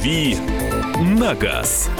«Дави на газ».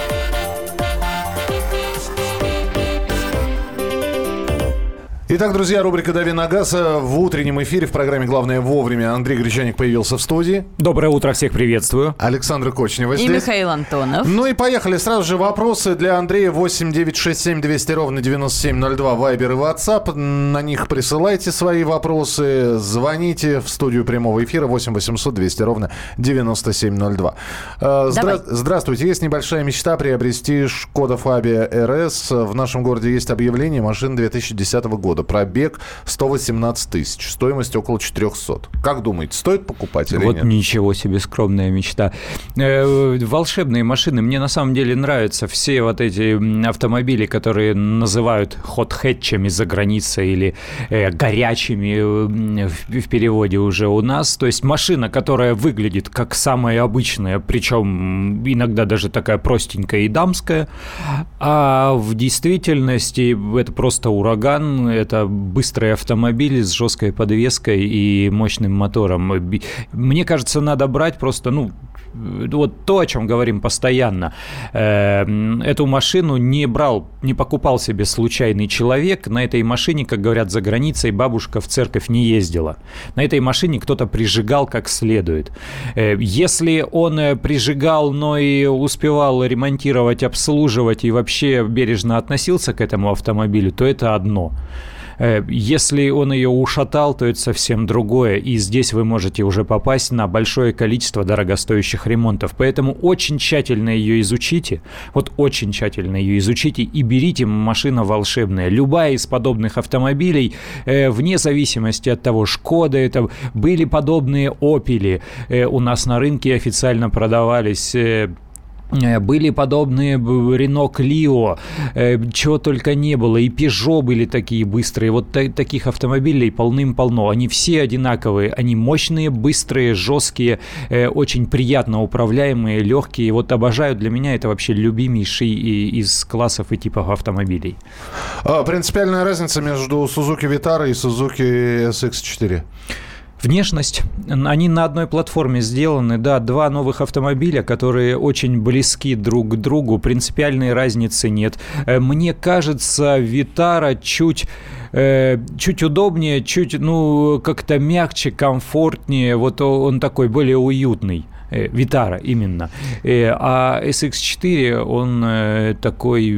Итак, друзья, рубрика «Дави на газ» в утреннем эфире в программе «Главное вовремя». Андрей Гречаник появился в студии. Доброе утро, всех приветствую. Александр Кочнева здесь. И Михаил Антонов. Ну и поехали. Сразу же вопросы для Андрея 8 9 6 7 200 ровно 9702 Вайбер и WhatsApp. На них присылайте свои вопросы. Звоните в студию прямого эфира 8 800 200 ровно 9702. Э, здра... Здравствуйте. Есть небольшая мечта приобрести Шкода Фабия РС. В нашем городе есть объявление машин 2010 года года. Пробег 118 тысяч. Стоимость около 400. Как думаете, стоит покупать или вот нет? ничего себе, скромная мечта. Э, волшебные машины. Мне на самом деле нравятся все вот эти автомобили, которые называют хот-хэтчами за границей или э, горячими в переводе уже у нас. То есть машина, которая выглядит как самая обычная, причем иногда даже такая простенькая и дамская, а в действительности это просто ураган, это это быстрый автомобиль с жесткой подвеской и мощным мотором. Мне кажется, надо брать просто, ну, вот то, о чем говорим постоянно. Эм, эту машину не брал, не покупал себе случайный человек. На этой машине, как говорят за границей, бабушка в церковь не ездила. На этой машине кто-то прижигал как следует. Э, если он э, прижигал, но и успевал ремонтировать, обслуживать и вообще бережно относился к этому автомобилю, то это одно. Э, если он ее ушатал, то это совсем другое. И здесь вы можете уже попасть на большое количество дорогостоящих ремонтов. Поэтому очень тщательно ее изучите. Вот очень тщательно ее изучите и берите машина волшебная. Любая из подобных автомобилей, э, вне зависимости от того, Шкода это, были подобные Опели. Э, у нас на рынке официально продавались были подобные Рено Клио, э, чего только не было, и Пежо были такие быстрые, вот таких автомобилей полным-полно, они все одинаковые, они мощные, быстрые, жесткие, э, очень приятно управляемые, легкие, вот обожаю, для меня это вообще любимейший из классов и типов автомобилей. А, принципиальная разница между Suzuki Vitara и Suzuki SX4? Внешность. Они на одной платформе сделаны, да, два новых автомобиля, которые очень близки друг к другу, принципиальной разницы нет. Э, мне кажется, Витара чуть э, чуть удобнее, чуть, ну, как-то мягче, комфортнее, вот он такой более уютный. Э, Витара именно. Э, а SX4, он э, такой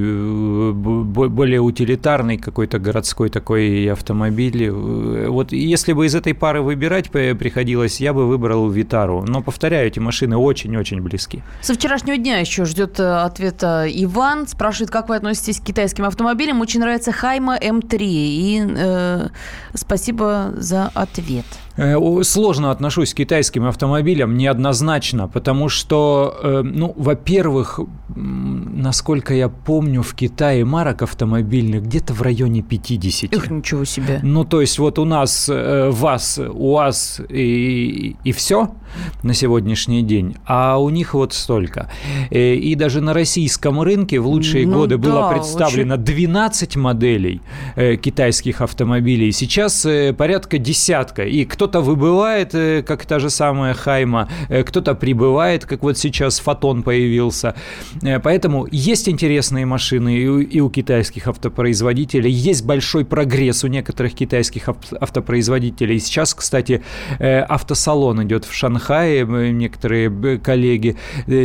более утилитарный какой-то городской такой автомобиль. Вот если бы из этой пары выбирать приходилось, я бы выбрал Витару. Но, повторяю, эти машины очень-очень близки. Со вчерашнего дня еще ждет ответа Иван. Спрашивает, как вы относитесь к китайским автомобилям. Очень нравится Хайма М3. И э, спасибо за ответ. Э, сложно отношусь к китайским автомобилям, неоднозначно, потому что, э, ну, во-первых, насколько я помню, в Китае марок автомобильных где-то в районе 50. Их ничего себе. Ну, то есть вот у нас э, ВАЗ, УАЗ и, и все на сегодняшний день, а у них вот столько. И даже на российском рынке в лучшие ну, годы да, было представлено очень... 12 моделей китайских автомобилей, сейчас порядка десятка. И кто кто-то выбывает, э, как та же самая Хайма, э, кто-то прибывает, как вот сейчас Фотон появился. Э, поэтому есть интересные машины и у, и у китайских автопроизводителей, есть большой прогресс у некоторых китайских автопроизводителей. Сейчас, кстати, автосалон идет в Шанхае, некоторые коллеги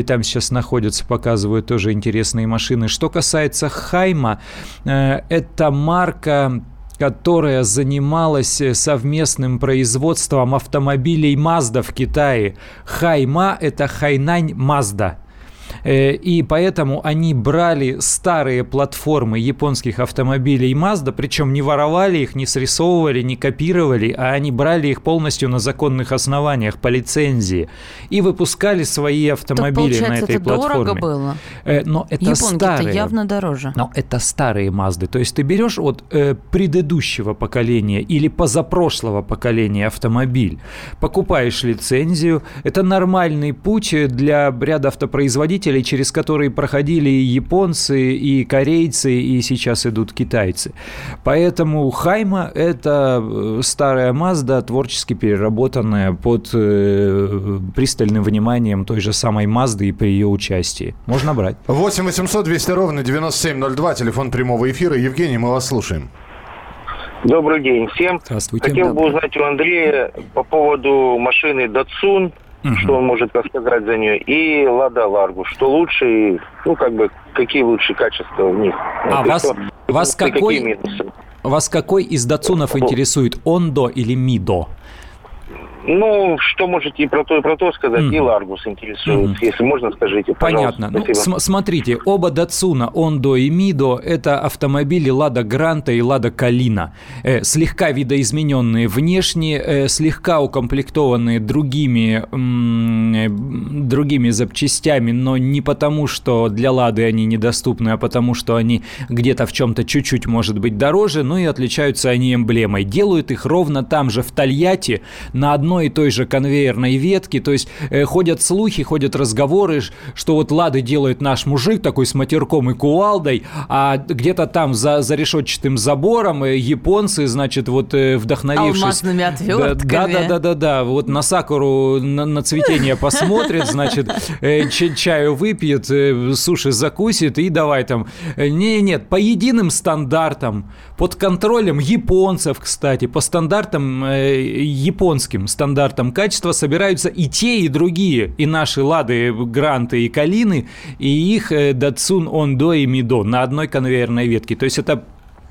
там сейчас находятся, показывают тоже интересные машины. Что касается Хайма, это марка которая занималась э, совместным производством автомобилей Mazda в Китае. Хайма – это Хайнань Mazda. Э, и поэтому они брали старые платформы японских автомобилей Mazda, причем не воровали их, не срисовывали, не копировали, а они брали их полностью на законных основаниях по лицензии и выпускали свои автомобили так, на этой это платформе. дорого было. Э, но это старые. явно дороже. Но это старые Мазды. То есть ты берешь от э, предыдущего поколения или позапрошлого поколения автомобиль, покупаешь лицензию. Это нормальный путь для ряда автопроизводителей терминали, через которые проходили и японцы, и корейцы, и сейчас идут китайцы. Поэтому Хайма – это э, старая Мазда, творчески переработанная под э, пристальным вниманием той же самой Мазды и при ее участии. Можно брать. 8 800 200 ровно 9702, телефон прямого эфира. Евгений, мы вас слушаем. Добрый день всем. Здравствуйте. Хотел бы узнать у Андрея по поводу машины Datsun, что он может рассказать за нее, и Лада Ларгу, что лучше, и, ну, как бы, какие лучшие качества в них. А Вот, вас- что- вас какой-. Вас какой из датсунов интересует? Ондо или Мидо? Ну, что можете и про то, и про то сказать, и Ларгус интересует. Если можно, скажите, пожалуйста. Понятно. Ну, см- смотрите, оба Датсуна, Ондо и Мидо, это автомобили Лада Гранта и Лада Калина. Э, слегка видоизмененные внешне, э, слегка укомплектованные другими, э, другими запчастями, но не потому, что для Лады они недоступны, а потому, что они где-то в чем-то чуть-чуть, может быть, дороже, ну и отличаются они эмблемой. Делают их ровно там же, в Тольятти, на одной и той же конвейерной ветке. То есть э, ходят слухи, ходят разговоры, что вот Лады делает наш мужик такой с матерком и кувалдой, а где-то там за, за решетчатым забором э, японцы, значит, вот э, вдохновившись... Алмазными отвертками. Да, да, да, да, да. Вот на сакуру, на, на цветение посмотрит, значит, э, чаю выпьет, суши закусит и давай там. Не, нет, по единым стандартам, под контролем японцев, кстати, по стандартам э, японским стандартам качества собираются и те, и другие, и наши Лады, Гранты и Калины, и их э, Датсун, Ондо и Мидо на одной конвейерной ветке. То есть это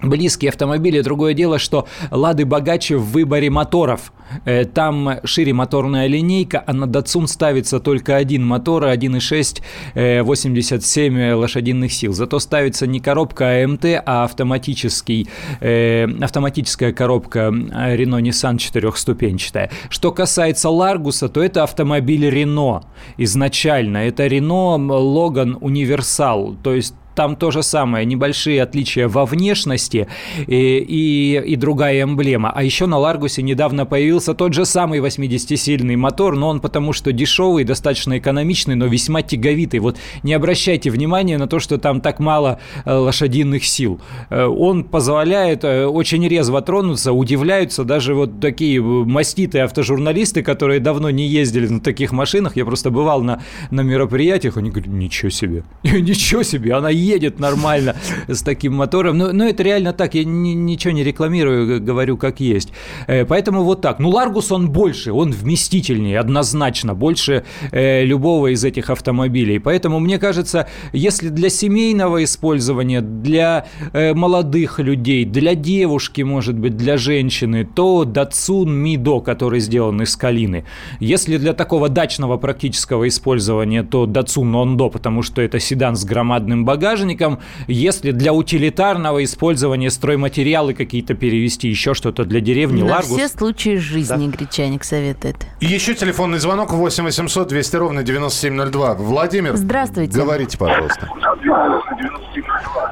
близкие автомобили. Другое дело, что «Лады» богаче в выборе моторов. Э, Там шире моторная линейка, а на Datsun ставится только один мотор, 1.6, э, 87 лошадиных сил. Зато ставится не коробка АМТ, а автоматический, э, автоматическая коробка э, Renault Nissan четырехступенчатая. Что касается Ларгуса, то это автомобиль Renault изначально. Это Renault Logan Универсал, то есть там то же самое, небольшие отличия во внешности и, и, и другая эмблема. А еще на Ларгусе недавно появился тот же самый 80-сильный мотор, но он потому что дешевый, достаточно экономичный, но весьма тяговитый. Вот не обращайте внимания на то, что там так мало э, лошадиных сил. Э, Он позволяет э, очень резво тронуться, удивляются даже вот такие маститые автожурналисты, которые давно не ездили на таких машинах. Я просто бывал на, на мероприятиях, они говорят, ничего себе, ничего себе, она нормально с таким мотором. Но, но это реально так, я ни- ничего не рекламирую, говорю как есть. Э, Поэтому вот так. Ну, Ларгус он больше, он вместительнее, однозначно, больше э, любого из этих автомобилей. Поэтому мне кажется, если для семейного использования, для э, молодых людей, для девушки, может быть, для женщины, то Datsun Mido, который сделан из калины. Если для такого дачного практического использования, то Datsun Ondo, потому что это седан с громадным багажником. Если для утилитарного использования стройматериалы какие-то перевести, еще что-то для деревни, На Ларгус. все случаи жизни гречаник советует. И еще телефонный звонок 8 800 200 ровно 9702. Владимир, Здравствуйте. говорите, пожалуйста.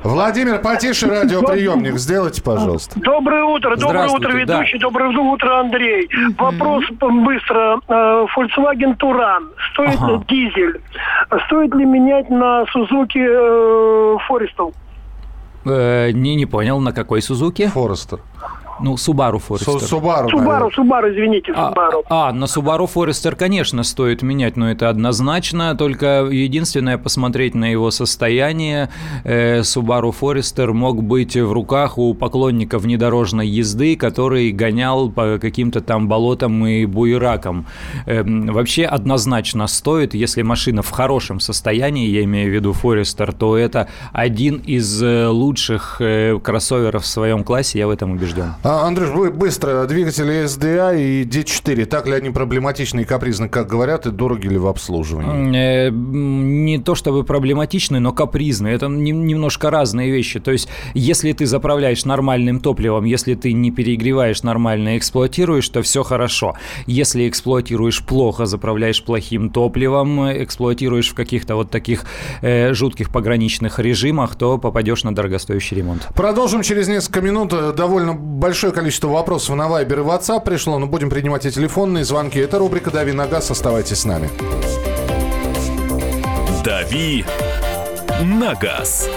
Владимир, потише радиоприемник сделайте, пожалуйста. Доброе утро, доброе утро, Здравствуйте, да. ведущий, доброе утро, Андрей. Вопрос быстро. Э, Volkswagen Туран. Стоит Ага. ли дизель? Стоит ли менять на Сузуки Форестал? Э, не, не понял, на какой Сузуки? Форестер. Ну, Subaru Forester. Субару, Субару, наверное. Субару, извините, А, Субару. а, на Subaru Forester, конечно, стоит менять, но это однозначно. Только единственное, посмотреть на его состояние. Э, Subaru Forester мог быть в руках у поклонника внедорожной езды, который гонял по каким-то там болотам и буеракам. Эм, Вообще однозначно стоит, если машина в хорошем состоянии, я имею в виду Forester, то это один из э, лучших э, кроссоверов в своем классе, я в этом убежден. А, Андрюш, вы быстро. Двигатели SDA и D4. Так ли они проблематичны и капризны, как говорят, и дороги ли в обслуживании? Э, Не то чтобы проблематичные, но капризные. Это не- немножко разные вещи. То есть, если ты заправляешь нормальным топливом, если ты не перегреваешь нормально и эксплуатируешь, то все хорошо. Если эксплуатируешь плохо, заправляешь плохим топливом, эксплуатируешь в каких-то вот таких э, жутких пограничных режимах, то попадешь на дорогостоящий ремонт. Продолжим через несколько минут. Э, Довольно большое количество вопросов на Вайбер и WhatsApp пришло, но будем принимать и телефонные звонки. Это рубрика «Дави на газ». Оставайтесь с нами. «Дави на газ».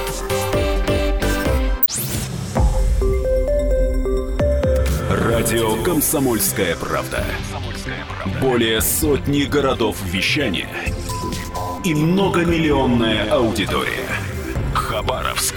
Радио «Комсомольская правда». Более сотни городов вещания и многомиллионная аудитория. Хабаровск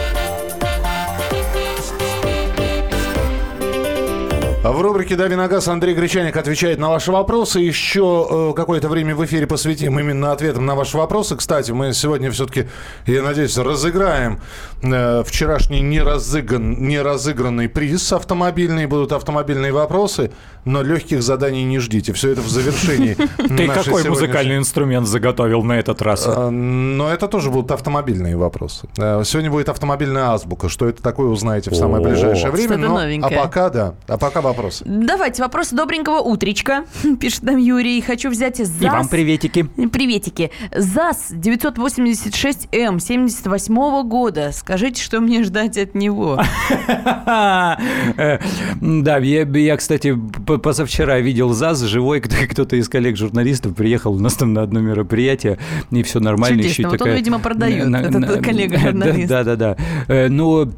В рубрике «Дави на газ» Андрей Гречаник отвечает на ваши вопросы. Еще э, какое-то время в эфире посвятим именно ответам на ваши вопросы. Кстати, мы сегодня все-таки, я надеюсь, разыграем э, вчерашний неразыгран, неразыгранный приз автомобильный. Будут автомобильные вопросы, но легких заданий не ждите. Все это в завершении Ты какой музыкальный инструмент заготовил на этот раз? Э, Но это тоже будут автомобильные вопросы. Э, Сегодня будет автомобильная азбука. Что это такое, узнаете в самое ближайшее время. А пока, да. А пока вопросы. Давайте вопрос добренького утречка, пишет нам Юрий. Хочу взять из И вам приветики. Приветики. ЗАЗ 986М 78 года. Скажите, что мне ждать от него? Да, я, я, кстати, позавчера видел ЗАЗ живой, кто- кто-то из коллег-журналистов приехал у нас там на одно мероприятие, и все нормально. Чудесно. Вот он, видимо, продает, этот на- коллега-журналист. Да, да, да. Э, Ну, м,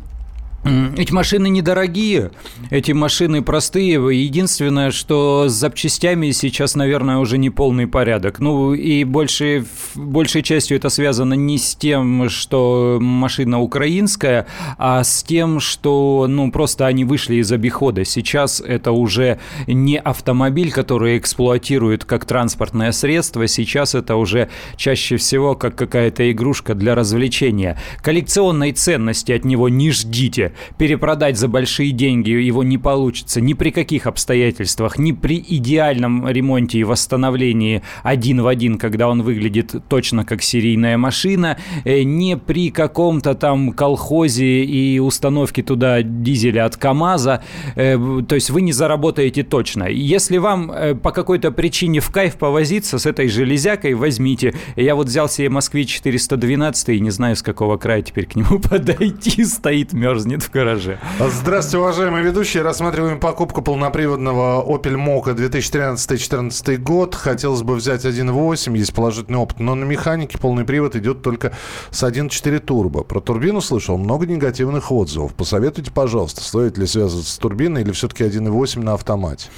эти машины недорогие, эти машины простые. Единственное, что с запчастями сейчас, наверное, уже не полный порядок. Ну, и больше, большей частью это связано не с тем, что машина украинская, а с тем, что, ну, просто они вышли из обихода. Сейчас это уже не автомобиль, который эксплуатирует как транспортное средство. Сейчас это уже чаще всего как какая-то игрушка для развлечения. Коллекционной ценности от него не ждите. Перепродать за большие деньги его не получится ни при каких обстоятельствах, ни при идеальном ремонте и восстановлении один в один, когда он выглядит точно как серийная машина, э, не при каком-то там колхозе и установке туда дизеля от КАМАЗа. Э, То есть вы не заработаете точно. Если вам э, по какой-то причине в кайф повозиться с этой железякой, возьмите. Я вот взял себе Москвич 412 и не знаю, с какого края теперь к нему подойти. Стоит, мерзнет в гараже. Здравствуйте, уважаемые ведущие. Рассматриваем покупку полноприводного Opel Mokka 2013-2014 год. Хотелось бы взять 1.8, есть положительный опыт, но на механике полный привод идет только с 1.4 турбо. Про турбину слышал много негативных отзывов. Посоветуйте, пожалуйста, стоит ли связываться с турбиной или все-таки 1.8 на автомате?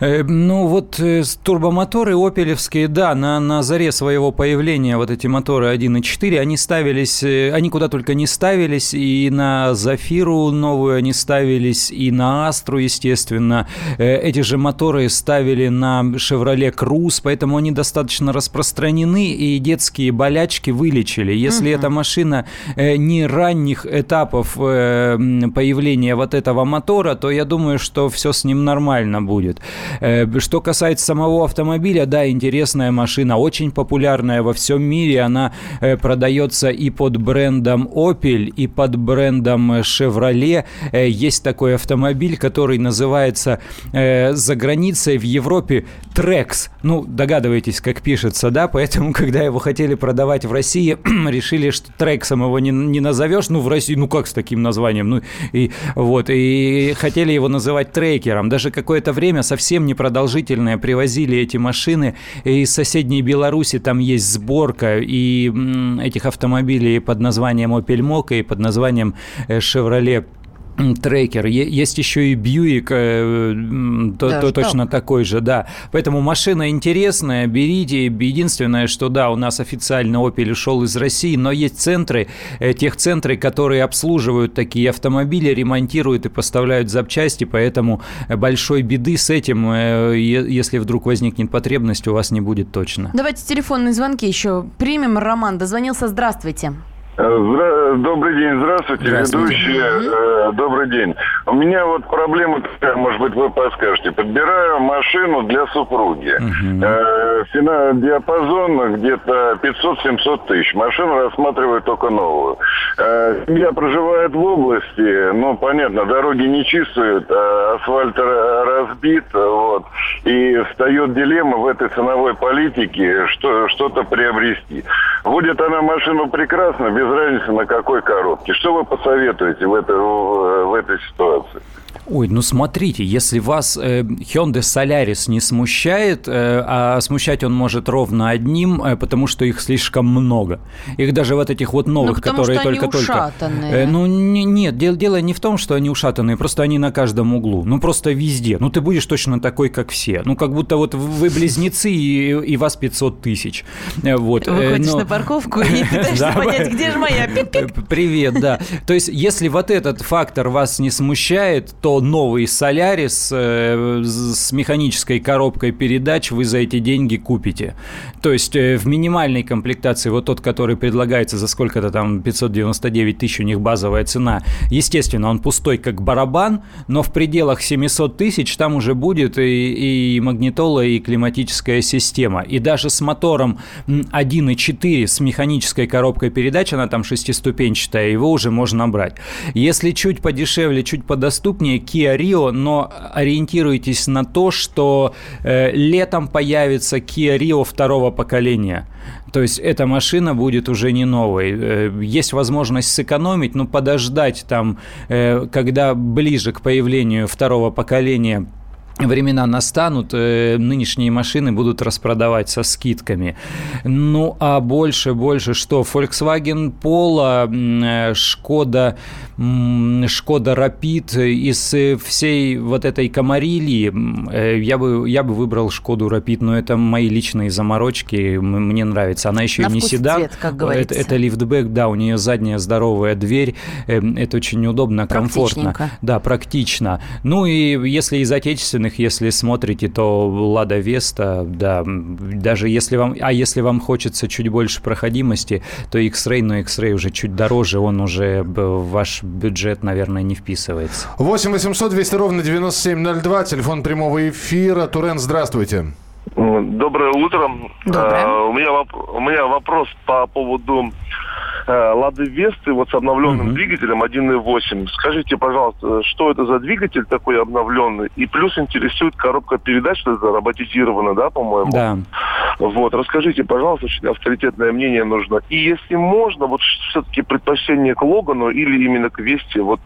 Э, Ну вот э, турбомоторы опелевские, да, на, на заре своего появления вот эти моторы 1.4, они ставились, э, они куда только не ставились, и на Зафиру новую они ставились, и на Астру, естественно. Э, Эти же моторы ставили на Chevrolet Cruze, поэтому они достаточно распространены, и детские болячки вылечили. Если эта машина э, не ранних этапов э, появления вот этого мотора, то я думаю, что все с ним нормально будет. Что касается самого автомобиля, да, интересная машина, очень популярная во всем мире. Она продается и под брендом Opel, и под брендом э, Chevrolet. Э, Есть такой автомобиль, который называется э, за границей в Европе Trax. Ну, догадываетесь, как пишется, да? Поэтому, когда его хотели продавать в России, решили, что Трексом его не, не назовешь. Ну, в России, ну как с таким названием? Ну, и вот, и хотели его называть трекером. Даже какое-то время совсем непродолжительное привозили эти машины из соседней Беларуси. Там есть сборка и м, этих автомобилей под названием Opel Mokka и под названием э, Chevrolet Трекер. Есть еще и Бьюик, э, Да, то- точно такой же, да. Поэтому машина интересная, берите. Единственное, что да, у нас официально Opel ушел из России, но есть центры, э, тех центры, которые обслуживают такие автомобили, ремонтируют и поставляют запчасти, поэтому большой беды с этим, э, если вдруг возникнет потребность, у вас не будет точно. Давайте телефонные звонки еще примем. Роман дозвонился. Здравствуйте. Здра... Добрый день, здравствуйте, Здравствуйте. ведущие. Э, Добрый день. У меня вот проблема такая, может быть, вы подскажете. Подбираю машину для супруги. Э, Цена диапазон где-то 500-700 тысяч. Машину рассматриваю только новую. Э, Семья проживает в области, ну, понятно, дороги не чистят, а асфальт ра- разбит, вот. И встает дилемма в этой ценовой политике, что что-то приобрести. Будет она машину прекрасно, без разницы на какой коробке. Что вы посоветуете в, этой в, в этой ситуации? Ой, ну смотрите, если вас э, Hyundai Solaris не смущает, э, а смущать он может ровно одним, э, потому что их слишком много. Их даже вот этих вот новых, Ну, которые только-только... Э, ну, не- нет, дело, дело не в том, что они ушатанные, просто они на каждом углу. Ну, просто везде. Ну, ты будешь точно такой, как все. Ну, как будто вот вы близнецы, и, и вас 500 тысяч. Э, Вот. э, Выходишь но- на парковку и пытаешься понять, где же моя Привет, да. То есть, если вот этот фактор вас не смущает, то новый Солярис э, с механической коробкой передач вы за эти деньги купите. То есть, э, в минимальной комплектации, вот тот, который предлагается за сколько-то там 599 тысяч, у них базовая цена, естественно, он пустой, как барабан, но в пределах 700 тысяч там уже будет и, и магнитола, и климатическая система. И даже с мотором м, 1.4 с механической коробкой передач, она там шестиступенчатая, его уже можно брать. Если чуть подешевле, чуть подоступнее, Kia Rio, но ориентируйтесь на то, что э, летом появится Kia Rio второго поколения. То есть эта машина будет уже не новой. Э, Есть возможность сэкономить, но подождать там, э, когда ближе к появлению второго поколения времена настанут, э, нынешние машины будут распродавать со скидками. Ну, а больше, больше что? Volkswagen Polo, Шкода, м, Шкода Rapid из э, всей вот этой комарилии м, э, я бы, я бы выбрал Шкоду Rapid, но это мои личные заморочки, мне нравится. Она еще На и не седан. цвет, как говорится. Это, это лифтбэк, да, у нее задняя здоровая дверь, э, это очень удобно, комфортно. Да, практично. Ну и если из отечественных, если смотрите, то Лада Веста, да, даже если вам, а если вам хочется чуть больше проходимости, то X-Ray, но X-Ray уже чуть дороже, он уже в ваш бюджет, наверное, не вписывается. 8 800 200 ровно 9702, телефон прямого эфира. Турен, здравствуйте. Доброе утро. Доброе. А, у, меня воп- у меня вопрос по поводу э, Лады Весты вот с обновленным Мгм. двигателем 1.8. Скажите, пожалуйста, что это за двигатель такой обновленный? И плюс интересует коробка передач, что это роботизировано, да, по-моему? Да. Вот, расскажите, пожалуйста, очень авторитетное мнение нужно. И если можно, вот все-таки предпочтение к Логану или именно к Весте, вот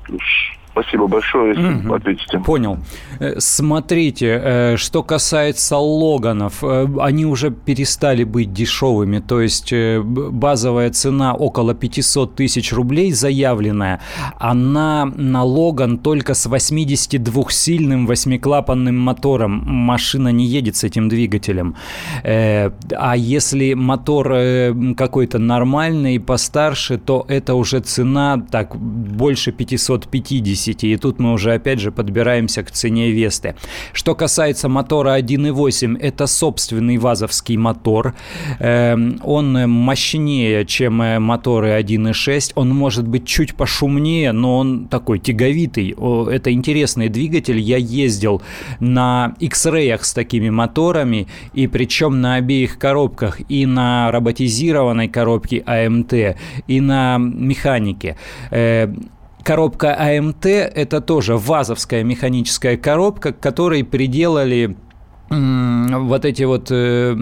спасибо большое, если Мгм. ответите. Понял. Э, Смотрите, э, что касается Логанов, э, они уже перестали быть дешевыми, то есть базовая цена около 500 тысяч рублей заявленная, она на Логан только с 82-сильным восьмиклапанным мотором. Машина не едет с этим двигателем. А если мотор какой-то нормальный, постарше, то это уже цена так больше 550. И тут мы уже опять же подбираемся к цене Весты. Что касается мотора 1.8, это собственный вазовский мотор. Эм, Он мощнее, чем э, моторы 1.6. Он может быть чуть пошумнее, но он такой тяговитый. Это интересный двигатель. Я ездил на X-Ray с такими моторами, и причем на обеих коробках, и на роботизированной коробке АМТ, и на механике. Коробка АМТ – это тоже вазовская механическая коробка, к которой приделали вот эти вот э, э,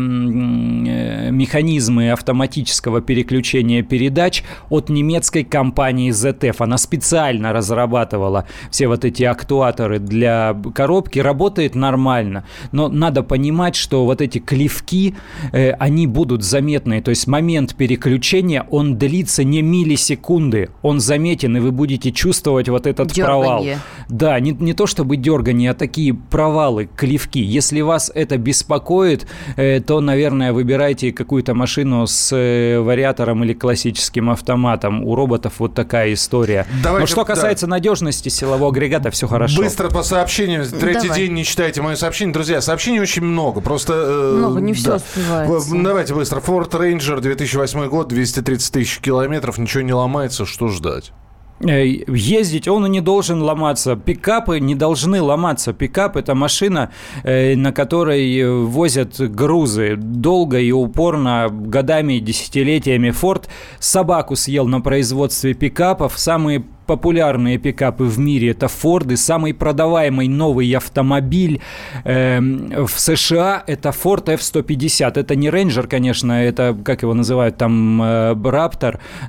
механизмы автоматического переключения передач от немецкой компании ZF. Она специально разрабатывала все вот эти актуаторы для коробки. Работает нормально, но надо понимать, что вот эти клевки, э, они будут заметны. То есть момент переключения, он длится не миллисекунды, он заметен, и вы будете чувствовать вот этот провал. Дёрганье. Да, не, не то чтобы дергание, а такие провалы, клевки. Если вас это беспокоит, э, то, наверное, выбирайте какую-то машину с э, вариатором или классическим автоматом. У роботов вот такая история. Давайте, Но что касается да. надежности силового агрегата, все хорошо. Быстро по сообщениям. Третий Давай. день не читайте мои сообщения. Друзья, сообщений очень много. Просто... Э, много, не все да. успевается. Давайте быстро. Ford Ranger 2008 год, 230 тысяч километров. Ничего не ломается. Что ждать? Э, ездить, он не должен ломаться. Пикапы не должны ломаться. Пикап – это машина, э, на которой возят грузы. Долго и упорно, годами и десятилетиями. Форд собаку съел на производстве пикапов. Самые популярные пикапы в мире это Форды. Самый продаваемый новый автомобиль э, в США это Ford F-150. Это не Ranger, конечно, это, как его называют там, э,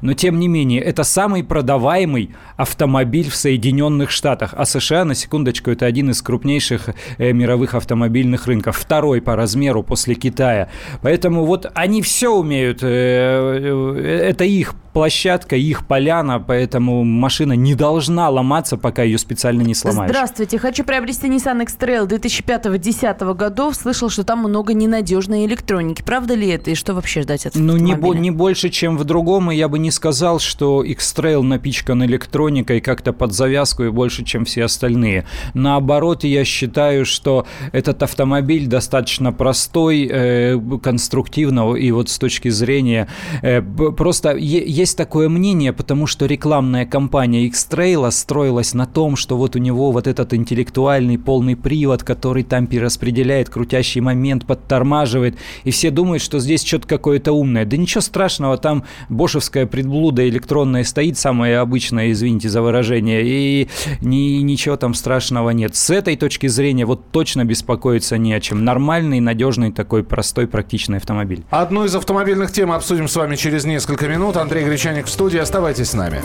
но тем не менее, это самый продаваемый автомобиль в Соединенных Штатах. А США, на секундочку, это один из крупнейших э, мировых автомобильных рынков. Второй по размеру после Китая. Поэтому вот они все умеют. Э, э, это их площадка, их поляна, поэтому машина не должна ломаться, пока ее специально не сломаешь. Здравствуйте, хочу приобрести Nissan X-Trail 2005-2010 годов. Слышал, что там много ненадежной электроники. Правда ли это и что вообще ждать от Ну, не, бо- не больше, чем в другом, и я бы не сказал, что X-Trail напичкан электроникой как-то под завязку и больше, чем все остальные. Наоборот, я считаю, что этот автомобиль достаточно простой, э, конструктивно, и вот с точки зрения э, просто... Есть такое мнение, потому что рекламная кампания X-Trail строилась на том, что вот у него вот этот интеллектуальный полный привод, который там перераспределяет крутящий момент, подтормаживает, и все думают, что здесь что-то какое-то умное. Да ничего страшного, там бошевская предблуда электронная стоит, самая обычная, извините за выражение, и ни, ничего там страшного нет. С этой точки зрения вот точно беспокоиться не о чем. Нормальный, надежный такой простой, практичный автомобиль. Одну из автомобильных тем обсудим с вами через несколько минут. Андрей Гречаник в студии. Оставайтесь с нами.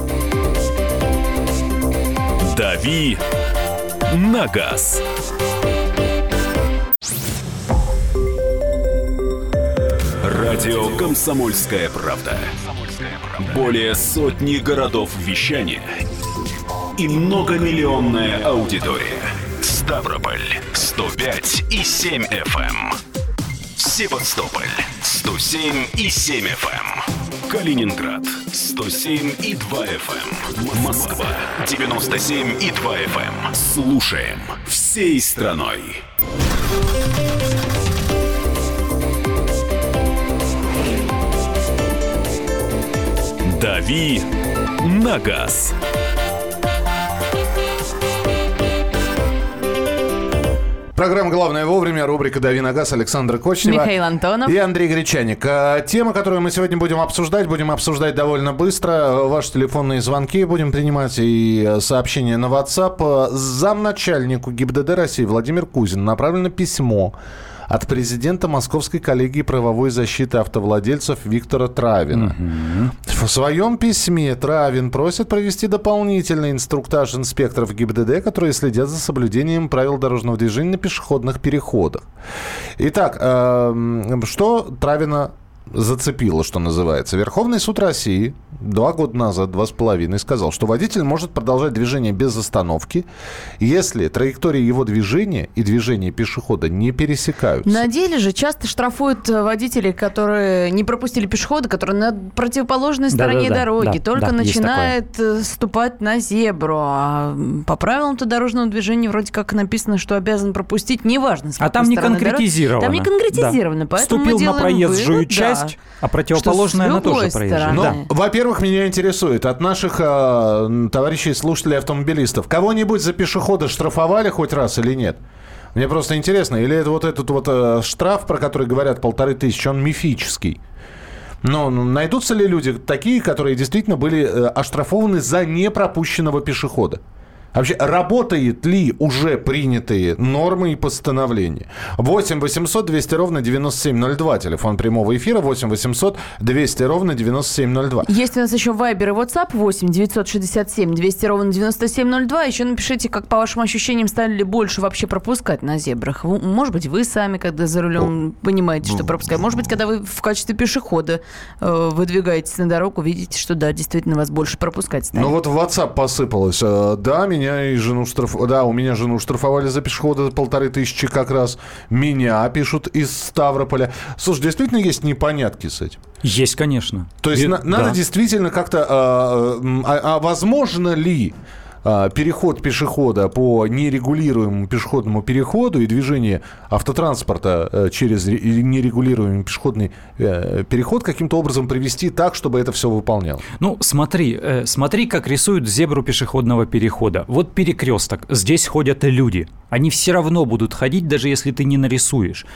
«Дави на газ». Радио «Комсомольская правда». Более сотни городов вещания и многомиллионная аудитория. Ставрополь 105 и 7 FM. Эм. Севастополь 107 и 7 FM. Калининград 107 и 2 FM. Эм. Москва 97 и 2 FM. Эм. Слушаем всей страной. Дави на газ. Программа «Главное вовремя», рубрика «Дави на газ» Александра Кочнева. Михаил Антонов. И Андрей Гречаник. А, тема, которую мы сегодня будем обсуждать, будем обсуждать довольно быстро. Ваши телефонные звонки будем принимать и сообщения на WhatsApp. Замначальнику ГИБДД России Владимир Кузин направлено письмо от президента Московской коллегии правовой защиты автовладельцев Виктора Травина. Угу. В своем письме Травин просит провести дополнительный инструктаж инспекторов ГИБДД, которые следят за соблюдением правил дорожного движения на пешеходных переходах. Итак, э, что Травина зацепило, что называется. Верховный суд России два года назад, два с половиной, сказал, что водитель может продолжать движение без остановки, если траектория его движения и движение пешехода не пересекаются. На деле же часто штрафуют э, водителей, которые не пропустили пешехода, которые на противоположной стороне да, да, дороги, да, только да, начинает э, ступать на зебру. А по правилам-то дорожного движения вроде как написано, что обязан пропустить, неважно, с А там не конкретизировано. Дороги. Там не конкретизировано, да. поэтому Вступил мы на проезжую вывод, часть, часть, а противоположная она тоже проезжает. Ну, да. во-первых, меня интересует от наших э, товарищей слушателей автомобилистов, кого-нибудь за пешехода штрафовали хоть раз или нет? Мне просто интересно, или это вот этот вот э, штраф, про который говорят полторы тысячи, он мифический? Но ну, найдутся ли люди такие, которые действительно были э, оштрафованы за непропущенного пешехода? Вообще, работает ли уже принятые нормы и постановления? 8 800 200 ровно 9702. Телефон прямого эфира 8 800 200 ровно 9702. Есть у нас еще Вайбер и WhatsApp 8 967 200 ровно 9702. Еще напишите, как по вашим ощущениям стали ли больше вообще пропускать на зебрах. Может быть, вы сами, когда за рулем, понимаете, что пропускать. Может быть, когда вы в качестве пешехода э, выдвигаетесь на дорогу, видите, что да, действительно вас больше пропускать стали. Ну вот в WhatsApp посыпалось. Э, да, меня меня и жену штрафовали. Да, у меня жену штрафовали за пешехода полторы тысячи как раз. Меня пишут из Ставрополя. Слушай, действительно есть непонятки с этим? Есть, конечно. То есть И- на- надо да. действительно как-то... а, А, а возможно ли переход пешехода по нерегулируемому пешеходному переходу и движение автотранспорта э, через ре- нерегулируемый пешеходный э, переход каким-то образом привести так, чтобы это все выполняло? Ну, смотри, э, смотри, как рисуют зебру пешеходного перехода. Вот перекресток, здесь ходят люди. Они все равно будут ходить, даже если ты не нарисуешь.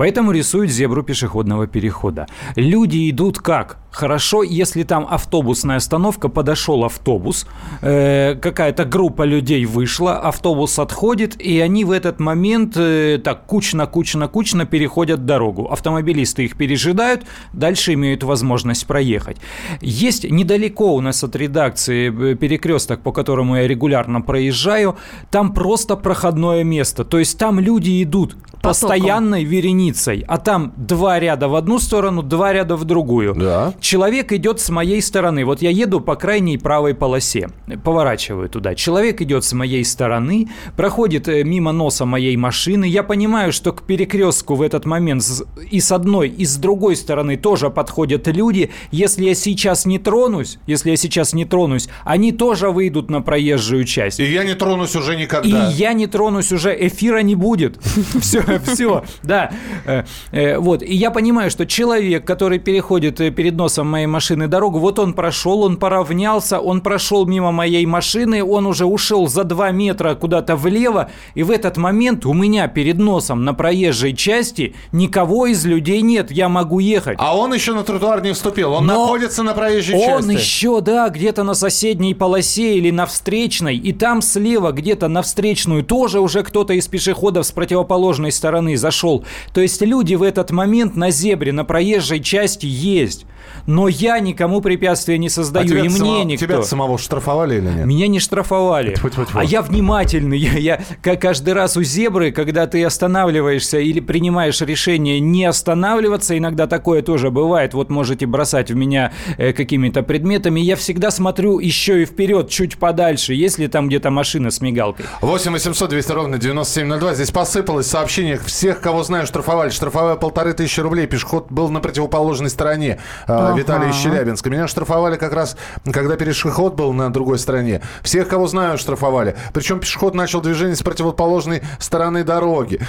Поэтому рисуют зебру пешеходного перехода. Люди идут как? Хорошо, если там автобусная остановка, подошел автобус, э, какая-то группа людей вышла, автобус отходит, и они в этот момент э, так кучно-кучно-кучно переходят дорогу. Автомобилисты их пережидают, дальше имеют возможность проехать. Есть недалеко у нас от редакции э, перекресток, по которому я регулярно проезжаю, там просто проходное место, то есть там люди идут постоянной вереницей, а там два ряда в одну сторону, два ряда в другую. Да. Человек идет с моей стороны. Вот я еду по крайней правой полосе, поворачиваю туда. Человек идет с моей стороны, проходит э, мимо носа моей машины. Я понимаю, что к перекрестку в этот момент и с одной, и с другой стороны тоже подходят люди. Если я сейчас не тронусь, если я сейчас не тронусь, они тоже выйдут на проезжую часть. И я не тронусь уже И никогда. я не тронусь уже, эфира не будет. Все, все, да. Э, э, Вот, и я понимаю, что человек, который переходит э, перед носом моей машины дорогу, вот он прошел, он поравнялся, он прошел мимо моей машины, он уже ушел за 2 метра куда-то влево, и в этот момент у меня перед носом на проезжей части никого из людей нет, я могу ехать. А он еще на тротуар не вступил. Он Но находится на проезжей Он части. еще, да, где-то на соседней полосе или на встречной, и там слева где-то на встречную тоже уже кто-то из пешеходов с противоположной стороны зашел. То есть люди в этот момент на зебре, на проезжей части есть. Но я никому препятствия не А создаю, тебя и мне само- никто. Тебя самого штрафовали или нет? Меня не штрафовали. А я внимательный. Я, я ка- каждый раз у зебры, когда ты останавливаешься или принимаешь решение не останавливаться, иногда такое тоже бывает. Вот можете бросать в меня э, какими-то предметами. Я всегда смотрю еще и вперед, чуть подальше, если там где-то машина с мигалкой. 8 800 200 ровно 9702. Здесь посыпалось сообщение. Всех, кого знаю, штрафовали. Штрафовая полторы тысячи рублей. Пешеход был на противоположной стороне. А, Ага. Виталий из Челябинска. Меня штрафовали как раз, когда пешеход был на другой стороне. Всех, кого знаю, штрафовали. Причем пешеход начал движение с противоположной стороны дороги.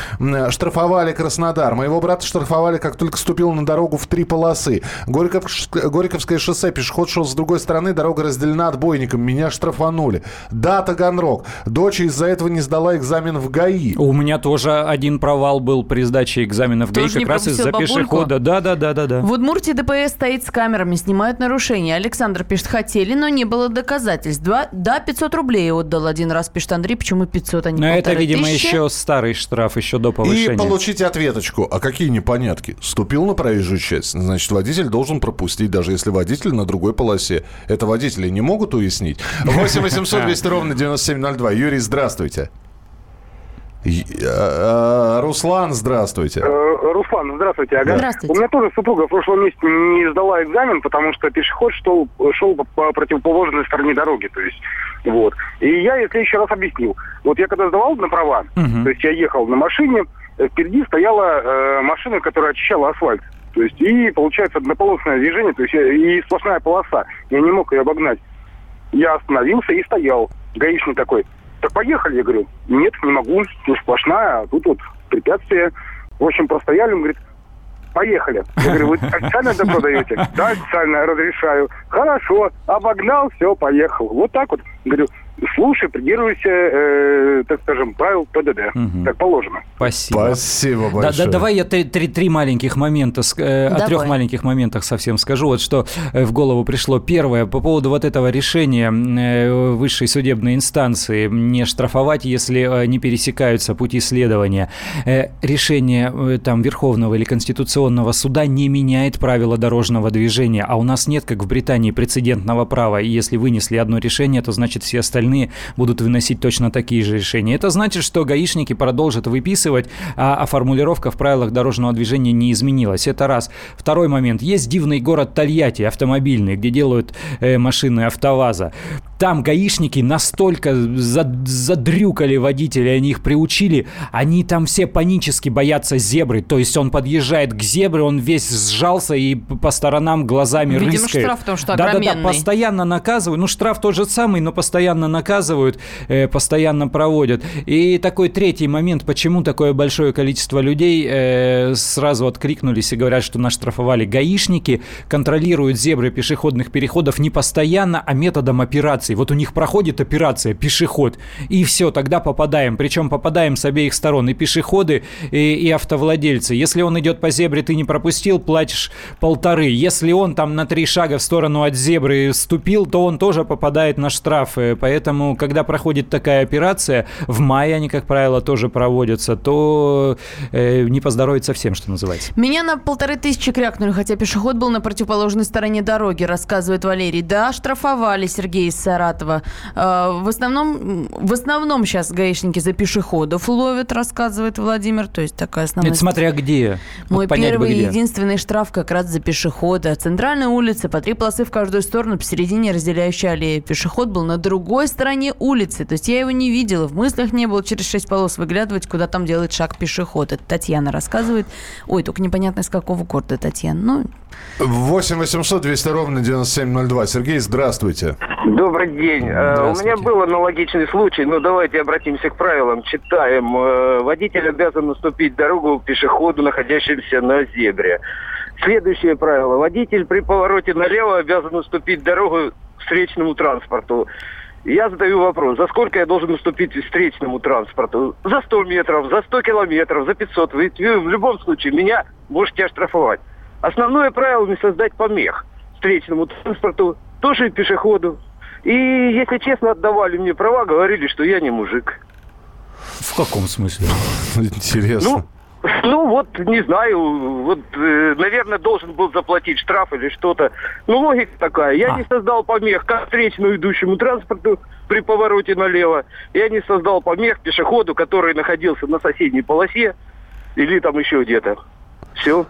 Штрафовали Краснодар. Моего брата штрафовали, как только ступил на дорогу в три полосы. Горьков, Горьковское шоссе. Пешеход шел с другой стороны. Дорога разделена отбойником. Меня штрафанули. Да, Таганрог. Дочь из-за этого не сдала экзамен в ГАИ. У меня тоже один провал был при сдаче экзамена в ГАИ Тоже как раз из-за бабульку? пешехода. Да, да, да, да, да. В Удмуртии ДПС стоит с камерами, снимают нарушения. Александр пишет, хотели, но не было доказательств. Два, да, 500 рублей отдал один раз, пишет Андрей. Почему 500, а не Но это, видимо, тысячи? еще старый штраф, еще до И повышения. получите ответочку. А какие непонятки? Ступил на проезжую часть, значит, водитель должен пропустить, даже если водитель на другой полосе. Это водители не могут уяснить. 8 800 200 ровно 9702. Юрий, здравствуйте. А, а, Руслан, здравствуйте. Э, Руслан, здравствуйте. Ага. Здравствуйте. У меня тоже супруга в прошлом месяце не сдала экзамен, потому что пешеход шел, шел по, по противоположной стороне дороги. То есть, вот. И я, если еще раз объяснил. Вот я когда сдавал на права, Мгм. то есть я ехал на машине, э, впереди стояла э, машина, которая очищала асфальт. То есть, и получается однополосное движение, то есть я- и сплошная полоса. Я не мог ее обогнать. Я остановился и стоял. Гаишник такой, так поехали. Я говорю, нет, не могу, ну, сплошная, а тут вот препятствие. В общем, простояли, он говорит, поехали. Я говорю, вы официально добро даете? Да, официально, разрешаю. Хорошо, обогнал, все, поехал. Вот так вот. Говорю, слушай, придерживайся, э, так скажем, правил ПДД. Мгм. Так положено. Спасибо. Спасибо Да, большое. да, давай я три, три, три маленьких момента, э, о трех маленьких моментах совсем скажу. Вот что э, в голову пришло. Первое, по поводу вот этого решения э, высшей судебной инстанции не штрафовать, если э, не пересекаются пути следования. Э, Решение э, там Верховного или Конституционного суда не меняет правила дорожного движения, а у нас нет, как в Британии, прецедентного права. И если вынесли одно решение, то значит все остальные будут выносить точно такие же решения. Это значит, что гаишники продолжат выписывать, а, а формулировка в правилах дорожного движения не изменилась. Это раз. Второй момент. Есть дивный город Тольятти, автомобильный, где делают э, машины АвтоВАЗа. Там гаишники настолько задрюкали водителей, они их приучили, они там все панически боятся зебры. То есть он подъезжает к зебре, он весь сжался и по сторонам глазами Видимо, рыскает. штраф потому что Да-да-да, огроменный. постоянно наказывают. Ну, штраф тот же самый, но постоянно наказывают, э, постоянно проводят. И такой третий момент, почему такое большое количество людей э, сразу откликнулись и говорят, что нас штрафовали. Гаишники контролируют зебры пешеходных переходов не постоянно, а методом операций. Вот у них проходит операция пешеход, и все, тогда попадаем. Причем попадаем с обеих сторон. И пешеходы, и, и автовладельцы. Если он идет по зебре, ты не пропустил, платишь полторы. Если он там на три шага в сторону от зебры ступил, то он тоже попадает на штрафы. Поэтому, когда проходит такая операция, в мае они, как правило, тоже проводятся, то э, не поздоровится совсем, что называется. Меня на полторы тысячи крякнули, хотя пешеход был на противоположной стороне дороги, рассказывает Валерий. Да, штрафовали Сергей из. Э, В основном, в основном сейчас гаишники за пешеходов ловят, рассказывает Владимир. То есть такая основная... Это смотря где. Мой Вот первый и единственный штраф как раз за пешехода. Центральная улица, по три полосы в каждую сторону, посередине разделяющая аллея. Пешеход был на другой стороне улицы. То есть я его не видела, в мыслях не было через шесть полос выглядывать, куда там делает шаг пешеход. Это Татьяна рассказывает. Ой, только непонятно, из какого города Татьяна. Ну, 8 800 200 ровно 9702. Сергей, здравствуйте. Добрый день. Э, У меня был аналогичный случай, но давайте обратимся к правилам. Читаем. Э, Водитель обязан наступить дорогу пешеходу, находящемуся на зебре. Следующее правило. Водитель при повороте налево обязан наступить дорогу встречному транспорту. Я задаю вопрос, за сколько я должен наступить встречному транспорту? За 100 метров, за 100 километров, за 500. Вы, вы в любом случае меня можете оштрафовать. Основное правило не создать помех встречному транспорту, тоже и пешеходу. И, если честно, отдавали мне права, говорили, что я не мужик. В каком смысле? Интересно. Ну, ну вот, не знаю, вот, э, наверное, должен был заплатить штраф или что-то. Ну, логика такая. Я А. не создал помех как встречному идущему транспорту при повороте налево. Я не создал помех пешеходу, который находился на соседней полосе или там еще где-то. Все.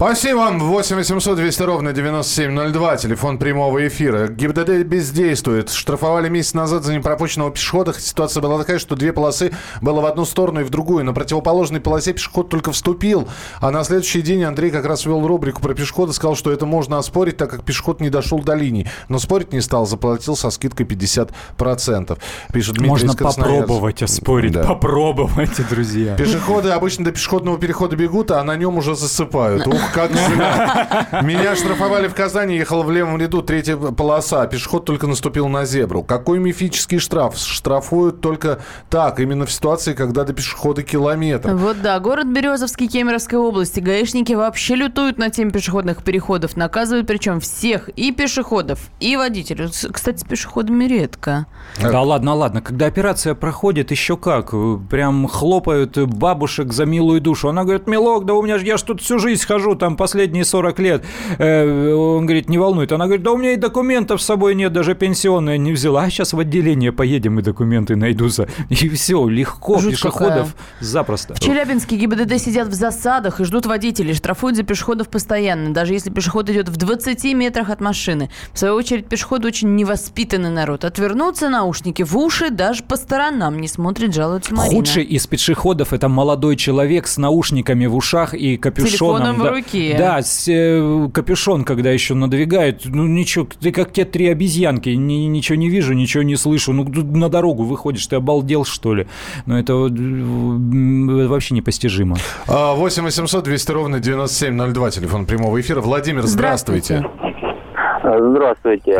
Спасибо вам. 8 800 200 ровно 9702. Телефон прямого эфира. ГИБДД бездействует. Штрафовали месяц назад за непропущенного пешехода. Ситуация была такая, что две полосы было в одну сторону и в другую. На противоположной полосе пешеход только вступил. А на следующий день Андрей как раз вел рубрику про пешехода. Сказал, что это можно оспорить, так как пешеход не дошел до линии. Но спорить не стал. Заплатил со скидкой 50%. Пишет Дмитрий Можно попробовать оспорить. Да. Попробовайте, друзья. Пешеходы обычно до пешеходного перехода бегут, а на нем уже засыпают. Ух, как зря. Меня штрафовали в Казани, ехал в левом ряду, третья полоса. Пешеход только наступил на зебру. Какой мифический штраф? Штрафуют только так, именно в ситуации, когда до пешехода километр. Вот да, город Березовский Кемеровской области. Гаишники вообще лютуют на теме пешеходных переходов. Наказывают причем всех, и пешеходов, и водителей. Кстати, с пешеходами редко. Да ладно, ладно. Когда операция проходит, еще как. э, Прям хлопают э, бабушек за милую душу. Она говорит, милок, да у меня же, я ж тут всю жизнь хожу, там последние 40 лет. Э, Он говорит, не волнует. Она говорит, да у меня и документов с собой нет, даже пенсионная не взяла. А сейчас в отделение поедем, и документы найдутся. И все, легко, Жуть пешеходов запросто. В Челябинске ГИБДД сидят в засадах и ждут водителей. Штрафуют за пешеходов постоянно, даже если пешеход идет в 20 метрах от машины. В свою очередь, пешеходы очень невоспитанный народ. Отвернуться наушники в уши, даже по сторонам не смотрит, жалуется Марина. Худший из пешеходов это молодой человек с наушниками в ушах и капюшоном. Телефоном в да, руке. Да, с, э, капюшон, когда еще надвигают. Ну ничего, ты как те три обезьянки. Ни- ничего не вижу, ничего не слышу. Ну на дорогу выходишь, ты обалдел что ли? Ну это вообще непостижимо. А, 8 800 200 ровно 9702. Телефон прямого эфира. Владимир, здравствуйте. Здравствуйте. Здравствуйте.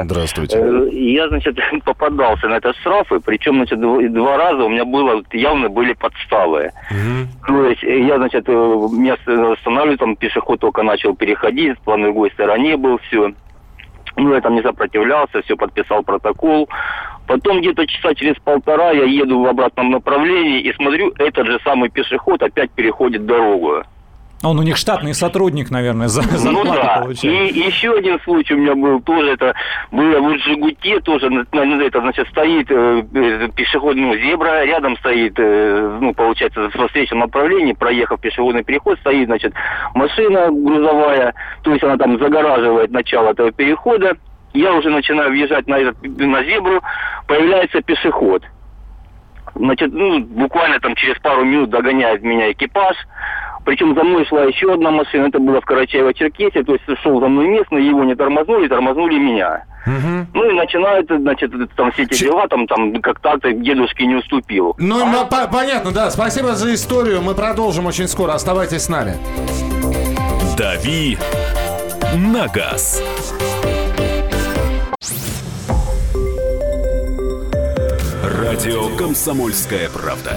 Э, Я, значит, попадался на это штрафы, причем, значит, дв- два раза у меня было, явно были подставы. То есть э, я, значит, э, меня останавливаю, там пешеход только начал переходить, по другой стороне был, все. Ну, я там не сопротивлялся, все, подписал протокол. Потом где-то часа через полтора я еду в обратном направлении и смотрю, этот же самый пешеход опять переходит дорогу. Он у них штатный сотрудник, наверное, за Ну зарплату да. получает. И еще один случай у меня был тоже. Это было в Жигуте тоже. Это значит стоит э, э, пешеходный ну, зебра, рядом стоит, э, ну получается во встречном направлении, проехав пешеходный переход, стоит значит машина грузовая, то есть она там загораживает начало этого перехода. я уже начинаю въезжать на, этот, на зебру, появляется пешеход. Значит, ну, буквально там через пару минут догоняет меня экипаж. Причем за мной шла еще одна машина, это было в Карачаево-Черкесии, то есть шел за мной местный, его не тормознули, тормознули меня. Ну и начинают, значит, там все эти Че- дела, там, там как так-то дедушке не уступил. Ну, ну, по- понятно, да. Спасибо за историю. Мы продолжим очень скоро. Оставайтесь с нами. «Дави на газ». Радио «Комсомольская правда».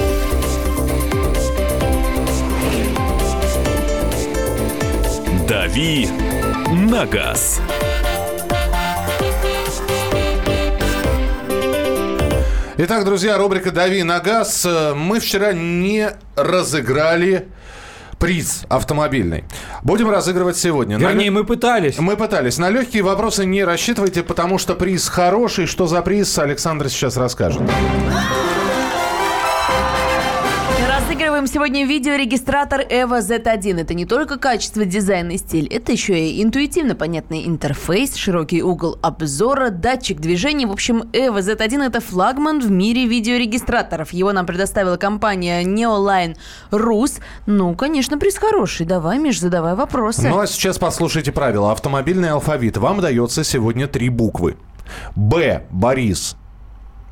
«Дави на газ». Итак, друзья, рубрика «Дави на газ». Э, Мы вчера не разыграли приз автомобильный. Будем разыгрывать сегодня. На Вернее, лё- мы пытались. Мы пытались. На легкие вопросы не рассчитывайте, потому что приз хороший. Что за приз, Александр сейчас расскажет. Разыгрываем сегодня видеорегистратор EVO Z1. Это не только качество, дизайн и стиль, это еще и интуитивно понятный интерфейс, широкий угол обзора, датчик движений. В общем, EVO Z1 это флагман в мире видеорегистраторов. Его нам предоставила компания Neoline Rus. Ну, конечно, приз хороший. Давай, Миш, задавай вопросы. Ну а сейчас послушайте правила. Автомобильный алфавит. Вам дается сегодня три буквы. Б. Борис.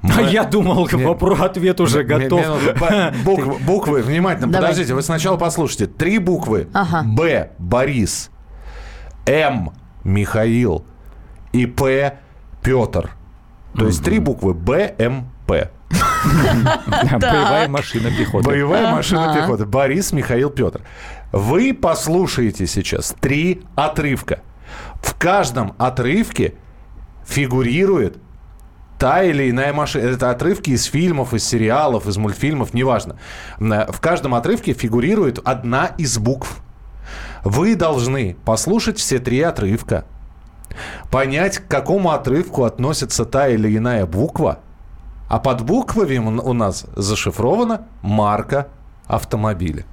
А я думал, вопрос, ответ уже готов. буквы, внимательно, подождите, вы сначала послушайте. Три буквы. Б. Борис. М. Михаил. И П. Петр. То есть три буквы Б, М, П. Боевая машина пехоты. Боевая машина пехоты. Борис, Михаил, Петр. Вы послушаете сейчас три отрывка. В каждом отрывке фигурирует та или иная машина. Это отрывки из фильмов, из сериалов, из мультфильмов, неважно. Э, В каждом отрывке фигурирует одна из букв. Вы должны послушать все три отрывка, понять, к какому отрывку относится та или иная буква, а под буквами у нас зашифрована марка автомобиля.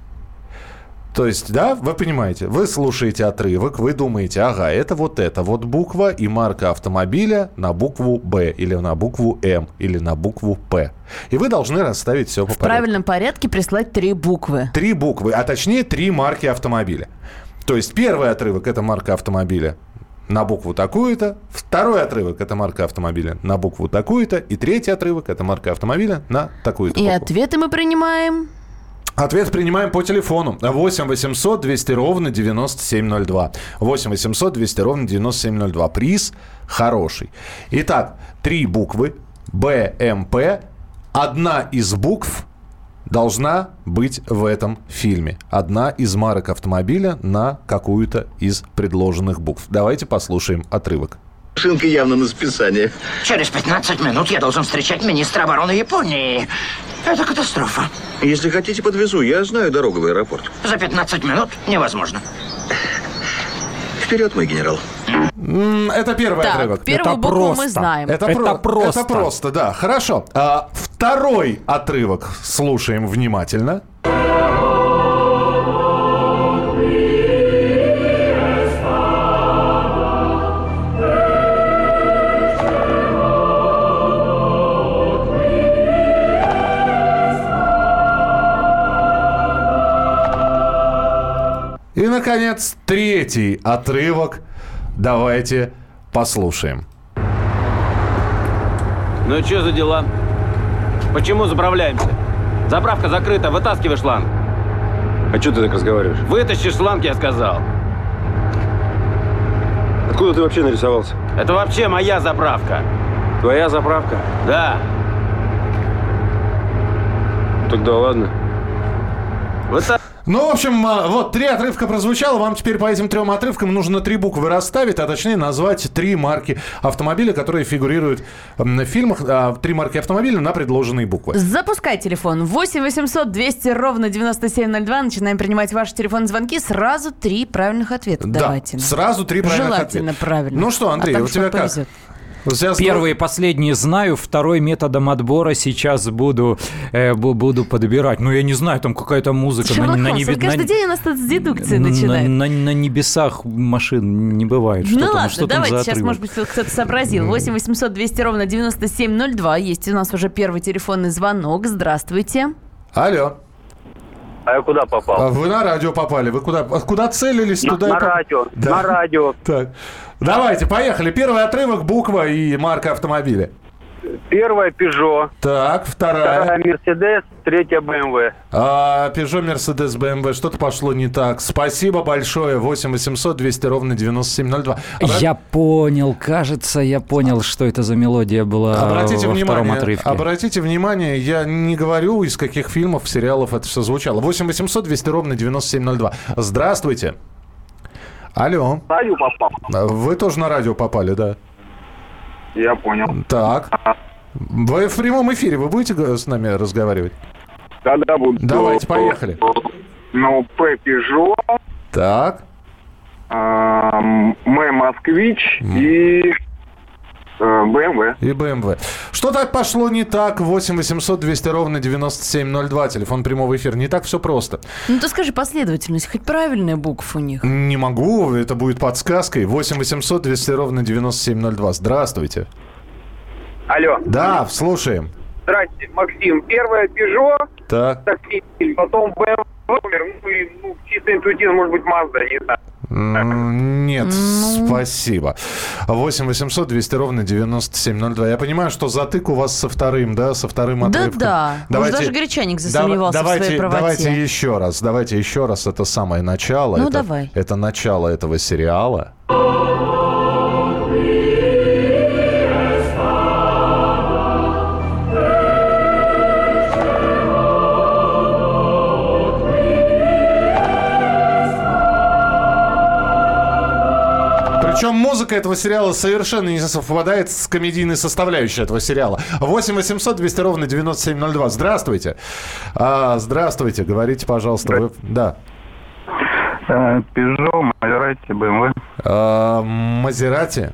То есть, да, вы понимаете, вы слушаете отрывок, вы думаете, ага, это вот это вот буква и марка автомобиля на букву Б или на букву М или на букву П. И вы должны расставить все по в порядку. правильном порядке прислать три буквы. Три буквы, а точнее три марки автомобиля. То есть первый отрывок это марка автомобиля на букву такую-то, второй отрывок это марка автомобиля на букву такую-то, и третий отрывок это марка автомобиля на такую-то И букву. ответы мы принимаем. Ответ принимаем по телефону 8 800 200 ровно 9702. 8 800 200 ровно 9702. Приз хороший. Итак, три буквы Б, М, П. Одна из букв должна быть в этом фильме. Одна из марок автомобиля на какую-то из предложенных букв. Давайте послушаем отрывок. Шинка явно на списание. Через 15 минут я должен встречать министра обороны Японии. Это катастрофа. Если хотите, подвезу. Я знаю дорогу в аэропорт. За 15 минут невозможно. Вперед, мой генерал. Это первый Так, отрывок. первую Это букву мы просто. знаем. Это, Это про- просто. Это просто, да. Хорошо. А, второй отрывок слушаем внимательно. Наконец, третий отрывок. Давайте послушаем. Ну что за дела? Почему заправляемся? Заправка закрыта, вытаскивай шланг. А что ты так разговариваешь? Вытащи шланг, я сказал. Откуда ты вообще нарисовался? Это вообще моя заправка. Твоя заправка? Да. Тогда ладно. Выта... Ну, в общем, а, вот три отрывка прозвучало. Вам теперь по этим трем отрывкам нужно три буквы расставить, а точнее назвать три марки автомобиля, которые фигурируют в фильмах. а, Три марки автомобиля на предложенные буквы. Запускай телефон 8 800 200 ровно 9702. Начинаем принимать ваши телефонные звонки. Сразу три правильных ответа Да, давайте. сразу три правильных Желательно ответа. правильно. Ну что, Андрей, А у тебя что как? Повезет. У тебя с- Первый и последний знаю, второй методом отбора сейчас буду, э, бу- буду подбирать. Ну, я не знаю, там какая-то музыка. Шерлок на, Холмс, небе- каждый на- день у нас тут с дедукции на- начинает. на- на небесах машин не бывает. Что ну там, ладно, что там давайте, за сейчас, может быть, кто-то сообразил. 8 800 200 ровно 9702. Есть у нас уже первый телефонный звонок. Здравствуйте. Алло. А я куда попал? А Вы на радио попали. Вы куда, куда целились, На- туда и на поп- радио, Да. на радио. Так. Давайте, поехали. Первый отрывок, буква и марка автомобиля. Первая Peugeot, Так, вторая. вторая Mercedes, третья BMW. А, Peugeot, Mercedes, BMW. Что-то пошло не так. Спасибо большое. 8 800 200 ровно 9702. Обра- Я понял, кажется, я понял, что это за мелодия была Обратите во втором внимание, отрывке. обратите внимание, я не говорю, из каких фильмов, сериалов это все звучало. 8 800 200 ровно 9702. Здравствуйте. Алло. Радио попал. Вы тоже на радио попали, да? Я понял. Так. Вы в прямом эфире, вы будете с нами разговаривать? Да-да, буду. Давайте, поехали. Ну, П Так. М Москвич и э, BMW. И BMW. Что так пошло не так? 8 800 200 ровно 9702. Телефон прямого эфира. Не так все просто. Ну ты скажи последовательность, хоть правильная буква у них. Не могу, это будет подсказкой. 8 800 200 ровно 9702. Здравствуйте. Алло. Да, слушаем. Здрасте, Максим. Первая Peugeot, Так. такси, потом BMW, ну и ну, чисто интуитивно, может быть, Mazda, не знаю. Нет, Ну. спасибо. 8 800 200 ровно 9702. Я понимаю, что затык у вас со вторым, да, со вторым отрывком. Да-да. Может, даже Гречаник засомневался в давайте, своей правоте. Давайте еще раз, давайте еще раз. Это самое начало. Ну, это, давай. Это начало этого сериала. Музыка этого сериала совершенно не совпадает с комедийной составляющей этого сериала. 8 800 200 ровно 9702. Здравствуйте. А, здравствуйте. Говорите, пожалуйста. Вы... Да. Maserati, BMW. А, Мазерати?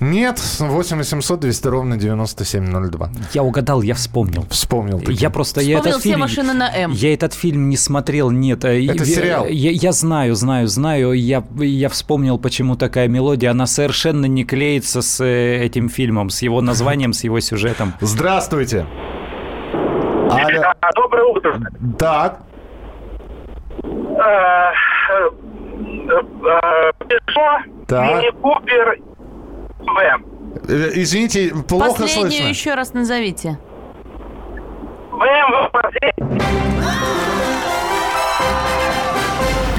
Нет, 8 800 200 ровно 9702. Я угадал, я вспомнил. Вспомнил. таки. Я просто я Вспомнил этот все фильм, машины на М. Я этот фильм не смотрел, нет. э, Это я- сериал. Я, я знаю, знаю, знаю. Я, я вспомнил, почему такая мелодия. Она совершенно не клеится с э, этим фильмом, с его названием, с его сюжетом. Здравствуйте. Алло. Доброе утро. Так. Э, э, э, Э, Извините, плохо Последнюю слышно. еще раз назовите. BMW последний.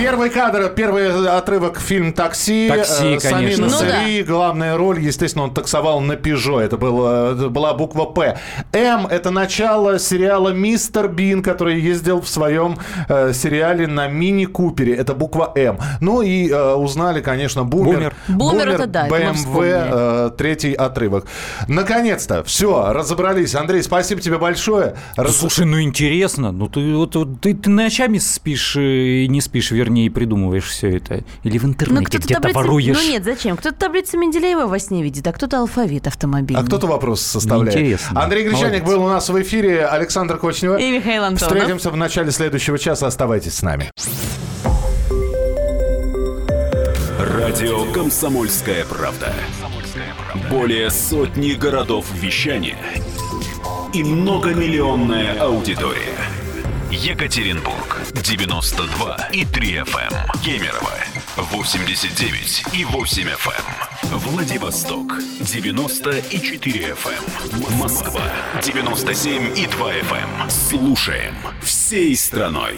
Первый кадр, первый отрывок фильм «Такси». «Такси», Э, конечно. Насыри, главная роль, естественно, он таксовал на «Пежо». Это, было, это была буква «П». «М» — это начало сериала «Мистер Бин», который ездил в своем э, сериале на мини-купере. Это буква «М». Ну и э, узнали, конечно, «Бумер». «Бумер». «Бумер» это да, вспомнили. э, третий отрывок. Наконец-то, все, разобрались. Андрей, спасибо тебе большое. Раз- Слушай, ну интересно. Ну ты, вот, вот ты, ты ночами спишь э, и не спишь, вернее, и придумываешь все это. Или в интернете где-то таблицы... воруешь. Ну нет, зачем? Кто-то таблицу Менделеева во сне видит, а кто-то алфавит автомобильный. А кто-то вопрос составляет. Интересно. Андрей Гречаник был у нас в эфире. Александр Кочнева. И Михаил Антонов. Встретимся в начале следующего часа. Оставайтесь с нами. Радио «Комсомольская правда». Более сотни городов вещания и многомиллионная аудитория. Екатеринбург 92 и 3 FM. Кемерово 89 и 8 FM. Владивосток 90 и 4 FM. Москва 97 и 2 FM. Слушаем всей страной.